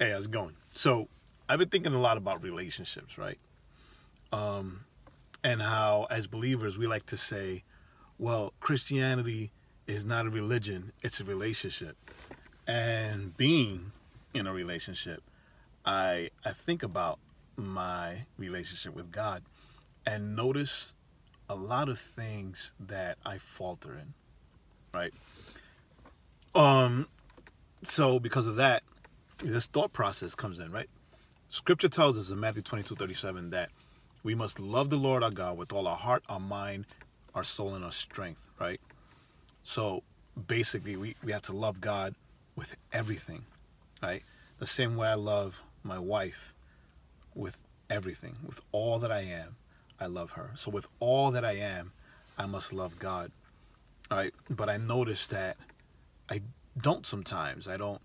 Hey, how's it going? So, I've been thinking a lot about relationships, right? Um, and how, as believers, we like to say, well, Christianity is not a religion, it's a relationship. And being in a relationship, I, I think about my relationship with God and notice a lot of things that I falter in, right? Um, so because of that, this thought process comes in, right? Scripture tells us in Matthew 22 37 that we must love the Lord our God with all our heart, our mind, our soul, and our strength, right? So basically, we, we have to love God with everything, right? The same way I love my wife with everything, with all that I am, I love her. So with all that I am, I must love God, right? But I notice that I don't sometimes. I don't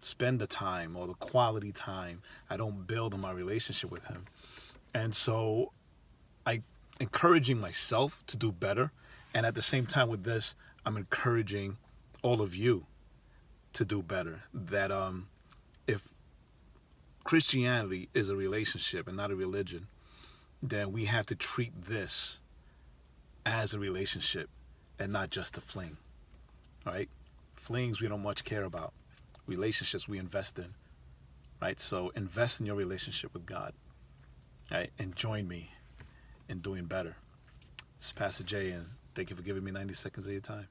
spend the time or the quality time. I don't build on my relationship with him. And so I encouraging myself to do better. And at the same time with this, I'm encouraging all of you to do better. That um if Christianity is a relationship and not a religion, then we have to treat this as a relationship and not just a fling. Right? Flings we don't much care about relationships we invest in. Right? So invest in your relationship with God. Right? And join me in doing better. This is Pastor Jay, and thank you for giving me 90 seconds of your time.